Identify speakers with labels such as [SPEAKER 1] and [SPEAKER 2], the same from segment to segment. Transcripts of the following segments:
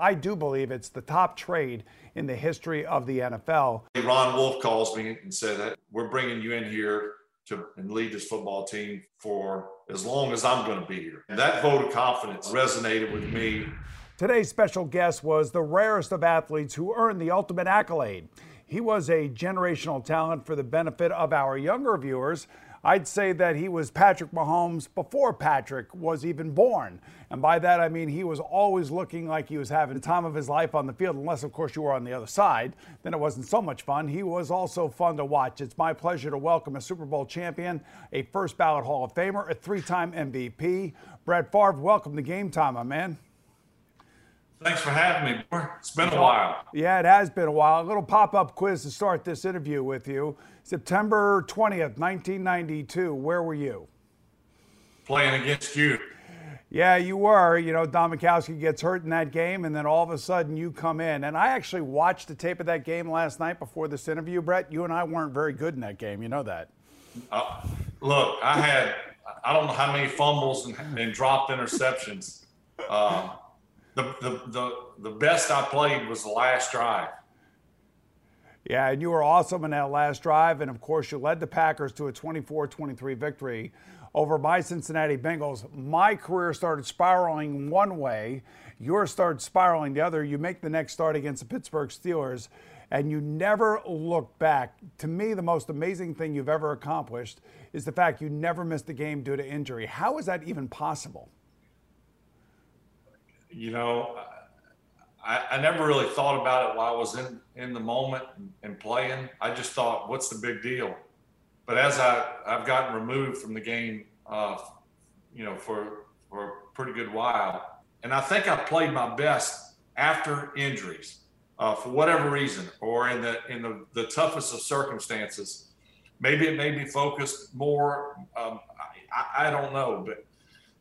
[SPEAKER 1] I do believe it's the top trade in the history of the NFL.
[SPEAKER 2] Ron Wolf calls me and said that we're bringing you in here to and lead this football team for as long as I'm going to be here. And that vote of confidence resonated with me.
[SPEAKER 1] Today's special guest was the rarest of athletes who earned the ultimate accolade. He was a generational talent for the benefit of our younger viewers. I'd say that he was Patrick Mahomes before Patrick was even born. And by that, I mean he was always looking like he was having the time of his life on the field, unless, of course, you were on the other side. Then it wasn't so much fun. He was also fun to watch. It's my pleasure to welcome a Super Bowl champion, a first ballot Hall of Famer, a three time MVP. Brett Favre, welcome to Game Time, my man.
[SPEAKER 2] Thanks for having me. Boy. It's been a while.
[SPEAKER 1] Yeah, it has been a while. A little pop up quiz to start this interview with you. September 20th, 1992. Where were you?
[SPEAKER 2] Playing against you.
[SPEAKER 1] Yeah, you were. You know, Don Majkowski gets hurt in that game, and then all of a sudden you come in. And I actually watched the tape of that game last night before this interview, Brett. You and I weren't very good in that game. You know that.
[SPEAKER 2] Uh, look, I had, I don't know how many fumbles and, and dropped interceptions. Uh, the, the, the, best I played was the last drive.
[SPEAKER 1] Yeah, and you were awesome in that last drive. And of course, you led the Packers to a 24 23 victory over my Cincinnati Bengals. My career started spiraling one way, yours started spiraling the other. You make the next start against the Pittsburgh Steelers, and you never look back. To me, the most amazing thing you've ever accomplished is the fact you never missed a game due to injury. How is that even possible?
[SPEAKER 2] You know, I, I never really thought about it while I was in, in the moment and playing. I just thought, what's the big deal? But as I, I've gotten removed from the game, uh, you know, for, for a pretty good while, and I think I played my best after injuries. Uh, for whatever reason, or in the in the, the toughest of circumstances, maybe it made me focus more. Um, I, I don't know, but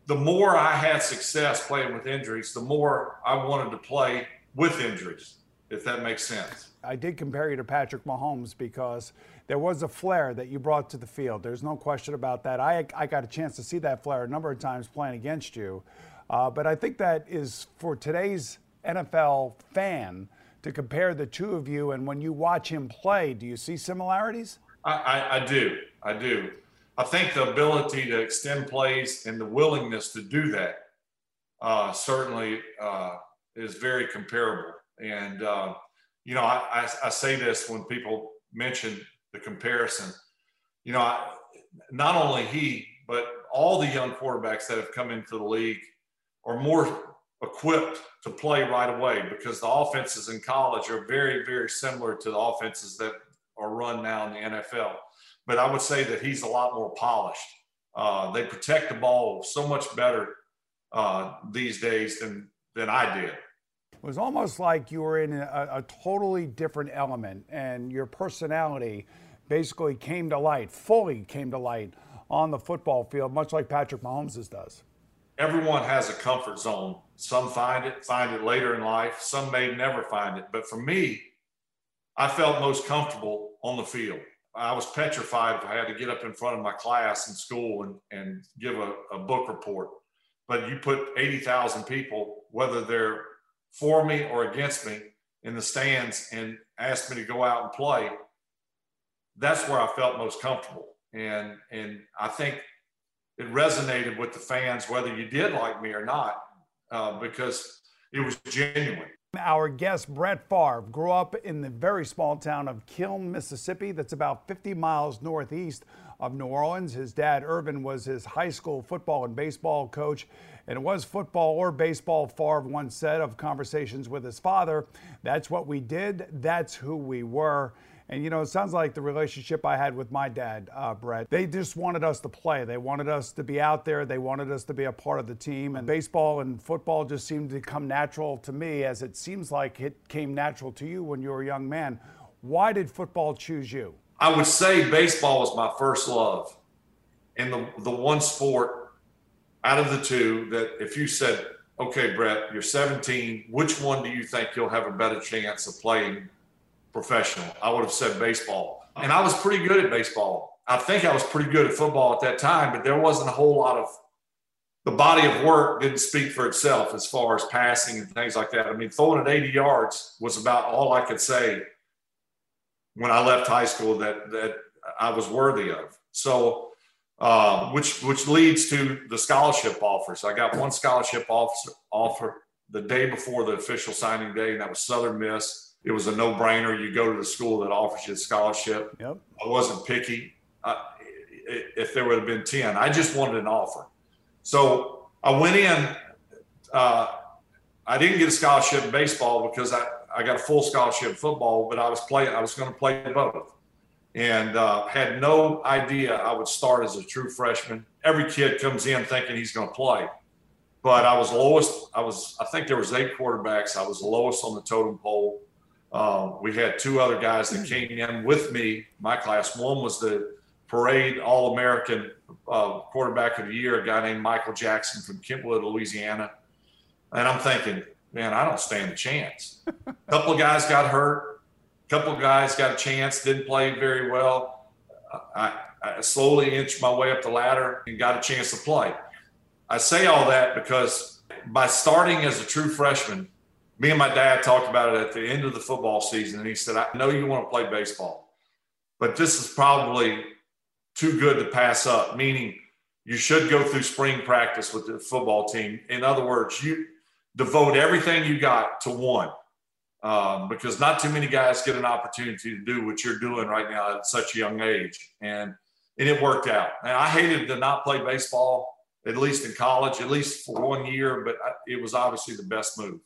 [SPEAKER 2] the more I had success playing with injuries, the more I wanted to play with injuries, if that makes sense.
[SPEAKER 1] I did compare you to Patrick Mahomes because there was a flair that you brought to the field. There's no question about that. I, I got a chance to see that flair a number of times playing against you. Uh, but I think that is for today's NFL fan to compare the two of you. And when you watch him play, do you see similarities?
[SPEAKER 2] I, I, I do. I do. I think the ability to extend plays and the willingness to do that uh, certainly uh, is very comparable. And, uh, you know, I, I, I, say this when people mention the comparison. You know, I, not only he, but all the young quarterbacks that have come into the league are more equipped to play right away because the offenses in college are very, very similar to the offenses that are run now in the NFL. But I would say that he's a lot more polished. Uh, they protect the ball so much better uh, these days than than I did.
[SPEAKER 1] It was almost like you were in a, a totally different element, and your personality basically came to light, fully came to light on the football field, much like Patrick Mahomes' does.
[SPEAKER 2] Everyone has a comfort zone. Some find it, find it later in life. Some may never find it. But for me, I felt most comfortable on the field. I was petrified if I had to get up in front of my class in school and, and give a, a book report. But you put 80,000 people, whether they're for me or against me, in the stands and ask me to go out and play, that's where I felt most comfortable. And and I think it resonated with the fans, whether you did like me or not, uh, because it was genuine.
[SPEAKER 1] Our guest, Brett Favre, grew up in the very small town of Kiln, Mississippi, that's about 50 miles northeast of New Orleans. His dad, Irvin, was his high school football and baseball coach. And it was football or baseball, Favre once said of conversations with his father. That's what we did, that's who we were. And you know, it sounds like the relationship I had with my dad, uh, Brett. They just wanted us to play. They wanted us to be out there. They wanted us to be a part of the team. And baseball and football just seemed to come natural to me, as it seems like it came natural to you when you were a young man. Why did football choose you?
[SPEAKER 2] I would say baseball was my first love, and the the one sport out of the two that if you said, "Okay, Brett, you're 17. Which one do you think you'll have a better chance of playing professional. I would have said baseball. And I was pretty good at baseball. I think I was pretty good at football at that time, but there wasn't a whole lot of the body of work didn't speak for itself as far as passing and things like that. I mean, throwing it 80 yards was about all I could say when I left high school that that I was worthy of. So, uh, which which leads to the scholarship offers. I got one scholarship offer, offer the day before the official signing day, and that was Southern Miss it was a no brainer. You go to the school that offers you a scholarship.
[SPEAKER 1] Yep.
[SPEAKER 2] I wasn't picky. Uh, if there would have been 10, I just wanted an offer. So I went in. Uh, I didn't get a scholarship in baseball because I, I got a full scholarship in football, but I was playing, I was going to play both. And uh, had no idea I would start as a true freshman. Every kid comes in thinking he's going to play. But I was lowest. I was, I think there was eight quarterbacks. I was lowest on the totem pole uh, we had two other guys that came in with me, my class. One was the parade All American uh, quarterback of the year, a guy named Michael Jackson from Kentwood, Louisiana. And I'm thinking, man, I don't stand a chance. a couple of guys got hurt, a couple of guys got a chance, didn't play very well. I, I slowly inched my way up the ladder and got a chance to play. I say all that because by starting as a true freshman, me and my dad talked about it at the end of the football season, and he said, I know you want to play baseball, but this is probably too good to pass up, meaning you should go through spring practice with the football team. In other words, you devote everything you got to one. Um, because not too many guys get an opportunity to do what you're doing right now at such a young age. And, and it worked out. And I hated to not play baseball, at least in college, at least for one year, but it was obviously the best move.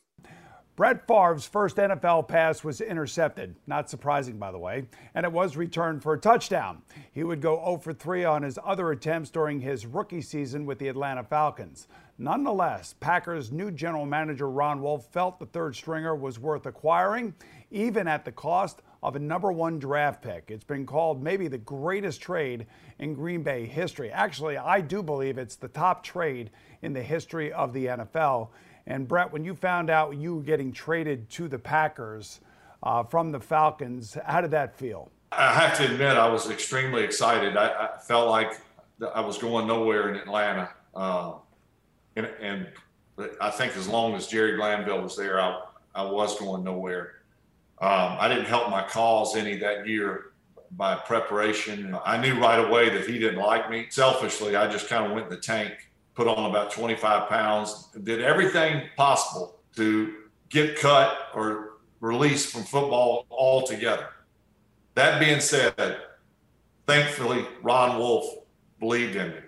[SPEAKER 1] Brett Favre's first NFL pass was intercepted, not surprising, by the way, and it was returned for a touchdown. He would go 0 for 3 on his other attempts during his rookie season with the Atlanta Falcons. Nonetheless, Packers' new general manager Ron Wolf felt the third stringer was worth acquiring, even at the cost of a number one draft pick. It's been called maybe the greatest trade in Green Bay history. Actually, I do believe it's the top trade in the history of the NFL. And Brett, when you found out you were getting traded to the Packers uh, from the Falcons, how did that feel?
[SPEAKER 2] I have to admit, I was extremely excited. I, I felt like I was going nowhere in Atlanta. Uh, and, and, I think as long as Jerry Glanville was there, I, I was going nowhere. Um, I didn't help my cause any that year by preparation. I knew right away that he didn't like me. Selfishly, I just kind of went in the tank put on about 25 pounds, did everything possible to get cut or released from football altogether. That being said, thankfully, Ron Wolf believed in me.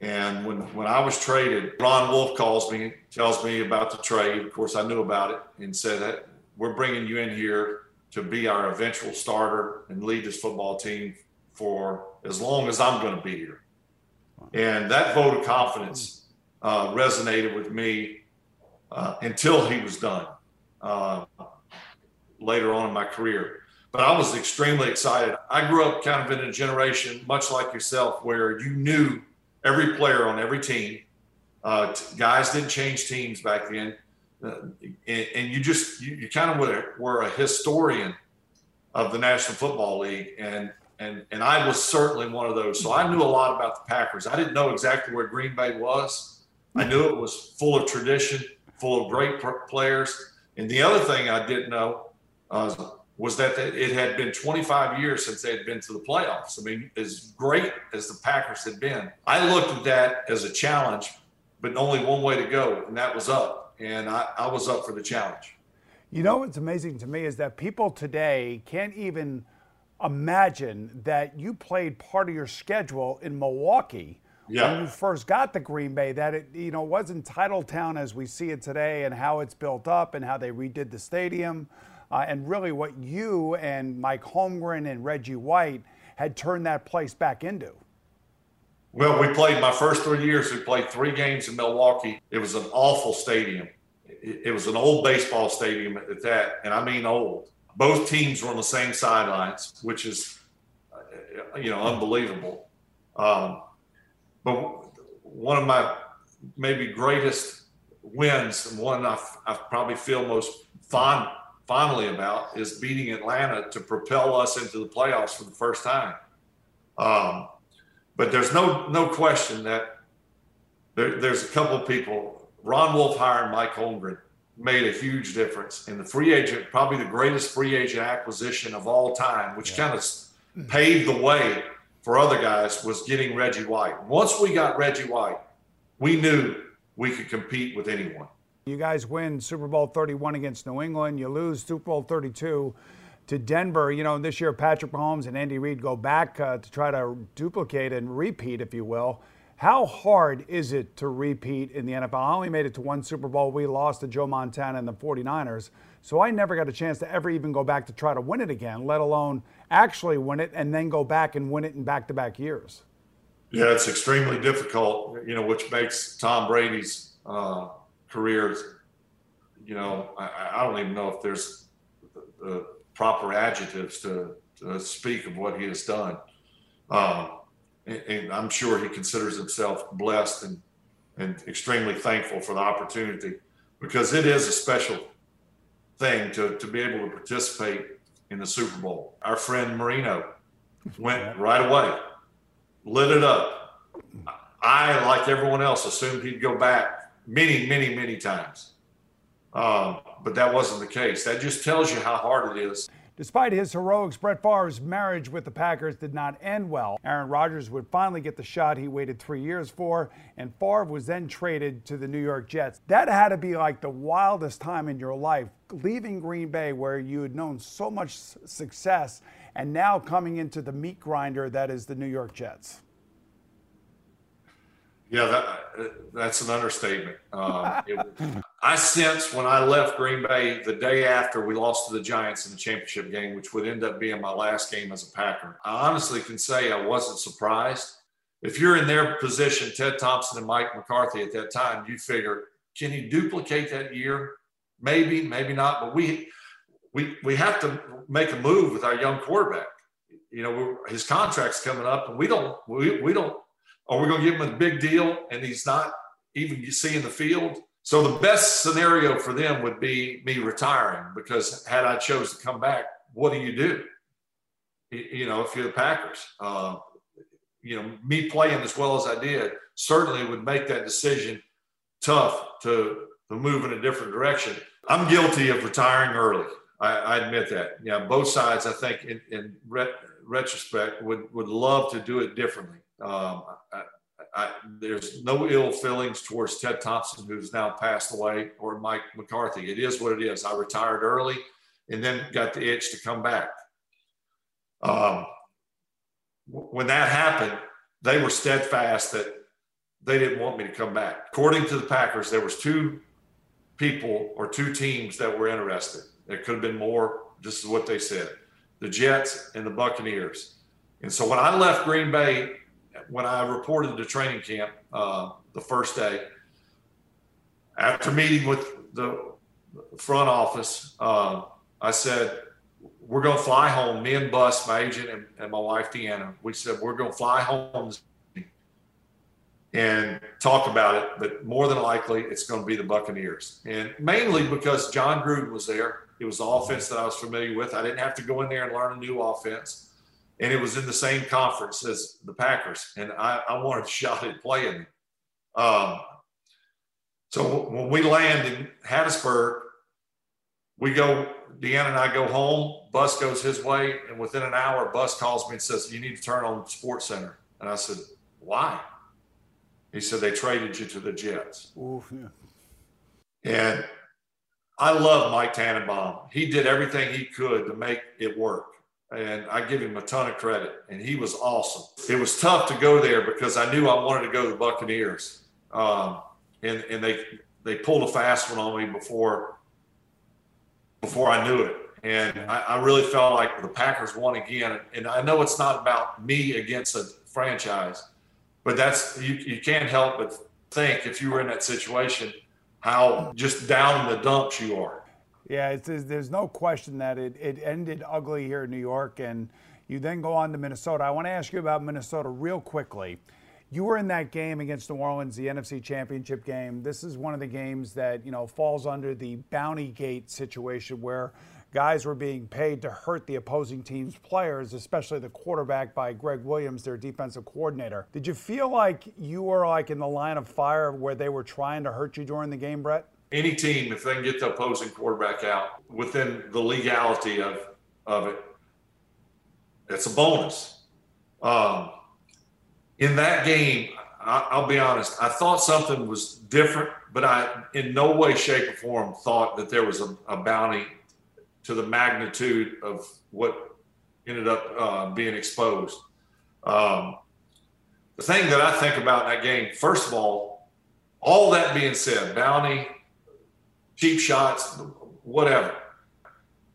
[SPEAKER 2] And when, when I was traded, Ron Wolf calls me, tells me about the trade. Of course, I knew about it and said that we're bringing you in here to be our eventual starter and lead this football team for as long as I'm going to be here. And that vote of confidence uh, resonated with me uh, until he was done uh, later on in my career. But I was extremely excited. I grew up kind of in a generation, much like yourself, where you knew every player on every team. Uh, t- guys didn't change teams back then. Uh, and, and, you just, you, you kind of were, were a historian of the National Football League. And and and I was certainly one of those. So I knew a lot about the Packers. I didn't know exactly where Green Bay was. I knew it was full of tradition, full of great players. And the other thing I didn't know uh, was that it had been 25 years since they had been to the playoffs. I mean, as great as the Packers had been, I looked at that as a challenge, but only one way to go, and that was up. And I, I was up for the challenge.
[SPEAKER 1] You know what's amazing to me is that people today can't even – imagine that you played part of your schedule in Milwaukee yeah. when you first got to Green Bay. That it you know wasn't Titletown as we see it today, and how it's built up, and how they redid the stadium, uh, and really what you and Mike Holmgren and Reggie White had turned that place back into.
[SPEAKER 2] Well, we played my first three years. We played three games in Milwaukee. It was an awful stadium. It, it was an old baseball stadium at that, and I mean old both teams were on the same sidelines, which is, uh, you know, unbelievable. Um, but one of my maybe greatest wins, and one I, I probably feel most fond, fondly about, is beating Atlanta to propel us into the playoffs for the first time. Um, but there's no no question that there, there's a couple of people. Ron Wolfheier and Mike Holmgren made a huge difference. And the free agent, probably the greatest free agent acquisition of all time, which yeah. kind of paved the way for other guys, was getting Reggie White. Once we got Reggie White, we knew we could compete with anyone.
[SPEAKER 1] You guys win Super Bowl 31 against New England. You lose Super Bowl 32 to Denver. You know, this year Patrick Mahomes and Andy Reid go back uh, to try to duplicate and repeat, if you will. How hard is it to repeat in the NFL? I only made it to one Super Bowl. We lost to Joe Montana and the 49ers. So I never got a chance to ever even go back to try to win it again, let alone actually win it and then go back and win it in back to back years.
[SPEAKER 2] Yeah, it's extremely difficult, you know, which makes Tom Brady's uh, career, you know, I, I, don't even know if there's the, the proper adjectives to, to, speak of what he has done. Um, and I'm sure he considers himself blessed and, and extremely thankful for the opportunity because it is a special thing to, to be able to participate in the Super Bowl. Our friend Marino went right away, lit it up. I, like everyone else, assumed he'd go back many, many, many times. Um, but that wasn't the case. That just tells you how hard it is
[SPEAKER 1] Despite his heroics, Brett Favre's marriage with the Packers did not end well. Aaron Rodgers would finally get the shot he waited three years for, and Favre was then traded to the New York Jets. That had to be like the wildest time in your life, leaving Green Bay where you had known so much success, and now coming into the meat grinder that is the New York Jets.
[SPEAKER 2] Yeah, that, that's an understatement. Um, it, I sensed when I left Green Bay the day after we lost to the Giants in the championship game, which would end up being my last game as a Packer. I honestly can say I wasn't surprised. If you're in their position, Ted Thompson and Mike McCarthy at that time, you figure, can you duplicate that year? Maybe, maybe not. But we we we have to make a move with our young quarterback. You know, his contract's coming up, and we don't we, we don't are we going to give him a big deal and he's not even you see in the field? So the best scenario for them would be me retiring because had I chose to come back, what do you do? You know, if you're the Packers, uh, you know, me playing as well as I did certainly would make that decision tough to, to move in a different direction. I'm guilty of retiring early. I, I admit that. Yeah, both sides, I think, in, in ret- retrospect, would would love to do it differently. Um, I, I, there's no ill feelings towards Ted Thompson, who's now passed away, or Mike McCarthy. It is what it is. I retired early and then got the itch to come back. Um, when that happened, they were steadfast that they didn't want me to come back. According to the Packers, there was two people or two teams that were interested. There could have been more, This is what they said: the Jets and the Buccaneers. And so when I left Green Bay, when I reported to training camp uh, the first day, after meeting with the front office, uh, I said, we're going to fly home. Me and Bus, my agent, and, and my wife Deanna, we said we're going to fly home and talk about it. But more than likely, it's going to be the Buccaneers, and mainly because Jon Gruden was there. It was the offense that I was familiar with. I didn't have to go in there and learn a new offense, and it was in the same conference as the Packers, and I, I wanted a shot at playing. Um, so when we land in Hattiesburg, we go, Deanna and I go home, Bus goes his way, and within an hour, Bus calls me and says, You need to turn on SportsCenter. And I said, Why? He said, They traded you to the Jets. Oof, yeah. And I love Mike Tannenbaum. He did everything he could to make it work. And I give him a ton of credit. And he was awesome. It was tough to go there because I knew I wanted to go to the Buccaneers. Um, and, and they they pulled a fast one on me before before I knew it. And I, I, really felt like the Packers won again. And I know it's not about me against a franchise, but that's you, you can't help but think if you were in that situation how just down in the dumps you are.
[SPEAKER 1] Yeah, there's no question that it, it ended ugly here in New York, and you then go on to Minnesota. I want to ask you about Minnesota real quickly. You were in that game against New Orleans, the NFC Championship game. This is one of the games that, you know, falls under the bounty gate situation where guys were being paid to hurt the opposing team's players, especially the quarterback by Gregg Williams, their defensive coordinator. Did you feel like you were like in the line of fire where they were trying to hurt you during the game, Brett?
[SPEAKER 2] Any team, if they can get the opposing quarterback out within the legality of of it, it's a bonus. Um, in that game, I, will be honest, I thought something was different, but I, in no way, shape, or form, thought that there was a, a bounty to the magnitude of what ended up uh, being exposed. Um, the thing that I think about in that game, first of all, all that being said, bounty, cheap shots, whatever.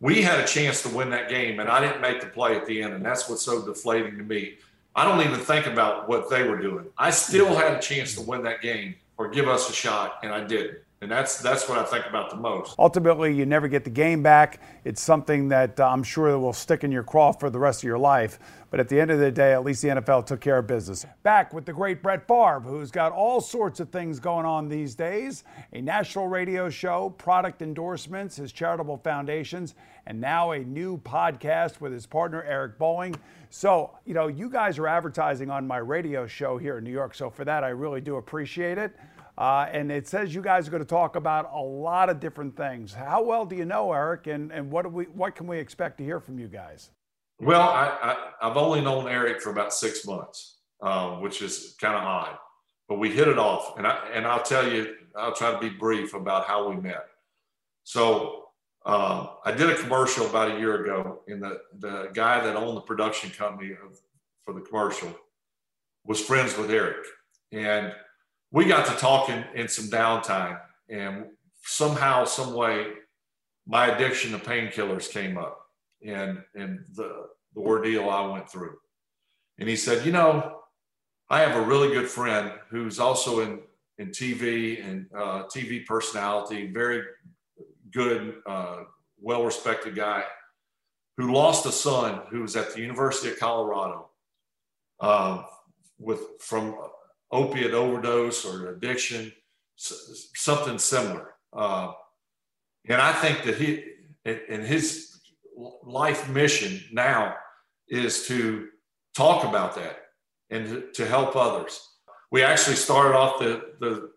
[SPEAKER 2] We had a chance to win that game, and I didn't make the play at the end, and that's what's so deflating to me. I don't even think about what they were doing. I still had a chance to win that game or give us a shot, and I didn't. And that's that's what I think about the most.
[SPEAKER 1] Ultimately, you never get the game back. It's something that uh, I'm sure will stick in your craw for the rest of your life. But at the end of the day, at least the NFL took care of business. Back with the great Brett Favre, who's got all sorts of things going on these days a national radio show, product endorsements, his charitable foundations, and now a new podcast with his partner, Eric Bolling. So, you know, you guys are advertising on my radio show here in New York. So, for that, I really do appreciate it. Uh, and it says you guys are going to talk about a lot of different things. How well do you know Eric, and, and what do we what can we expect to hear from you guys?
[SPEAKER 2] Well, I, have only known Eric for about six months, uh, which is kind of odd, but we hit it off. And I and I'll tell you, I'll try to be brief about how we met. So uh, I did a commercial about a year ago, and the the guy that owned the production company of, for the commercial was friends with Eric, and we got to talking in some downtime, and somehow, some way, my addiction to painkillers came up, and and the the ordeal I went through. And he said, you know, I have a really good friend who's also in in TV and uh, TV personality, very good, uh, well respected guy, who lost a son who was at the University of Colorado uh, with from opiate overdose or addiction, something similar. Uh, and I think that he, and his life mission now is to talk about that and to help others. We actually started off the, the,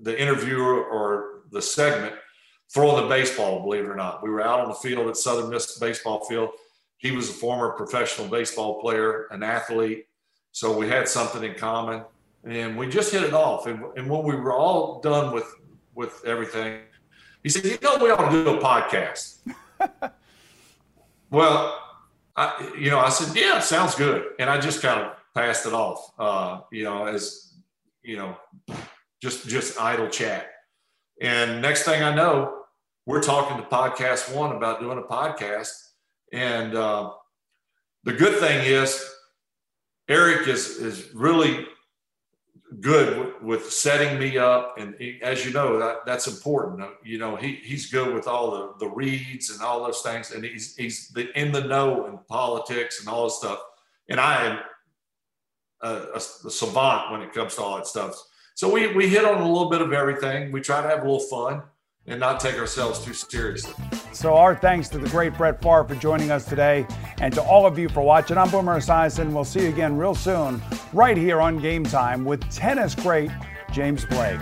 [SPEAKER 2] the interview or the segment throwing the baseball, believe it or not. We were out on the field at Southern Miss baseball field. He was a former professional baseball player, an athlete. So we had something in common and we just hit it off. And, and when we were all done with with everything, he said, "You know, we ought to do a podcast." well, I, you know, I said, "Yeah, sounds good," and I just kind of passed it off, uh, you know, as you know, just just idle chat. And next thing I know, we're talking to PodcastOne about doing a podcast, And uh, the good thing is, Eric is is really good with, setting me up, and he, as you know, that that's important. Uh, you know, he he's good with all the the reads and all those things, and he's he's the, in the know in politics and all this stuff. And I am a, a, a savant when it comes to all that stuff. So we we hit on a little bit of everything. We try to have a little fun and not take ourselves too seriously.
[SPEAKER 1] So our thanks to the great Brett Favre for joining us today, and to all of you for watching. I'm Boomer Esiason. We'll see you again real soon, right here on Game Time with tennis great James Blake.